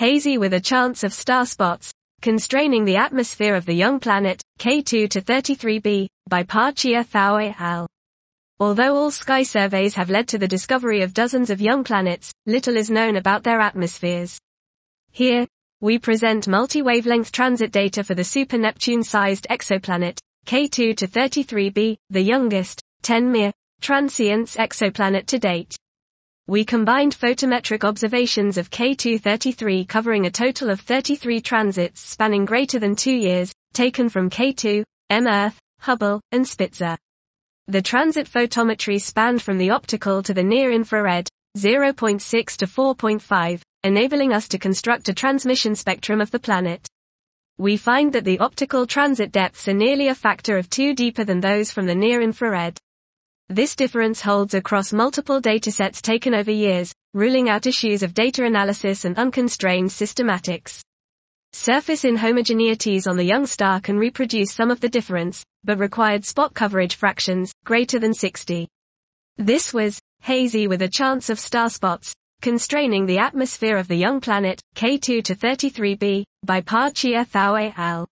hazy with a chance of star spots, constraining the atmosphere of the young planet, K2 to 33b, by Chia Thao et al. Although all sky surveys have led to the discovery of dozens of young planets, little is known about their atmospheres. Here, we present multi-wavelength transit data for the super Neptune-sized exoplanet, K2 to 33b, the youngest, 10 Mir, transients exoplanet to date. We combined photometric observations of K2-33 covering a total of 33 transits spanning greater than two years, taken from K2, MEarth, Hubble, and Spitzer. The transit photometry spanned from the optical to the near-infrared, 0.6 to 4.5, enabling us to construct a transmission spectrum of the planet. We find that the optical transit depths are nearly a factor of two deeper than those from the near-infrared. This difference holds across multiple datasets taken over years, ruling out issues of data analysis and unconstrained systematics. Surface inhomogeneities on the young star can reproduce some of the difference, but required spot coverage fractions, greater than 60. This was, hazy with a chance of star spots, constraining the atmosphere of the young planet, K2 to 33b, by Pa Chia Thao al.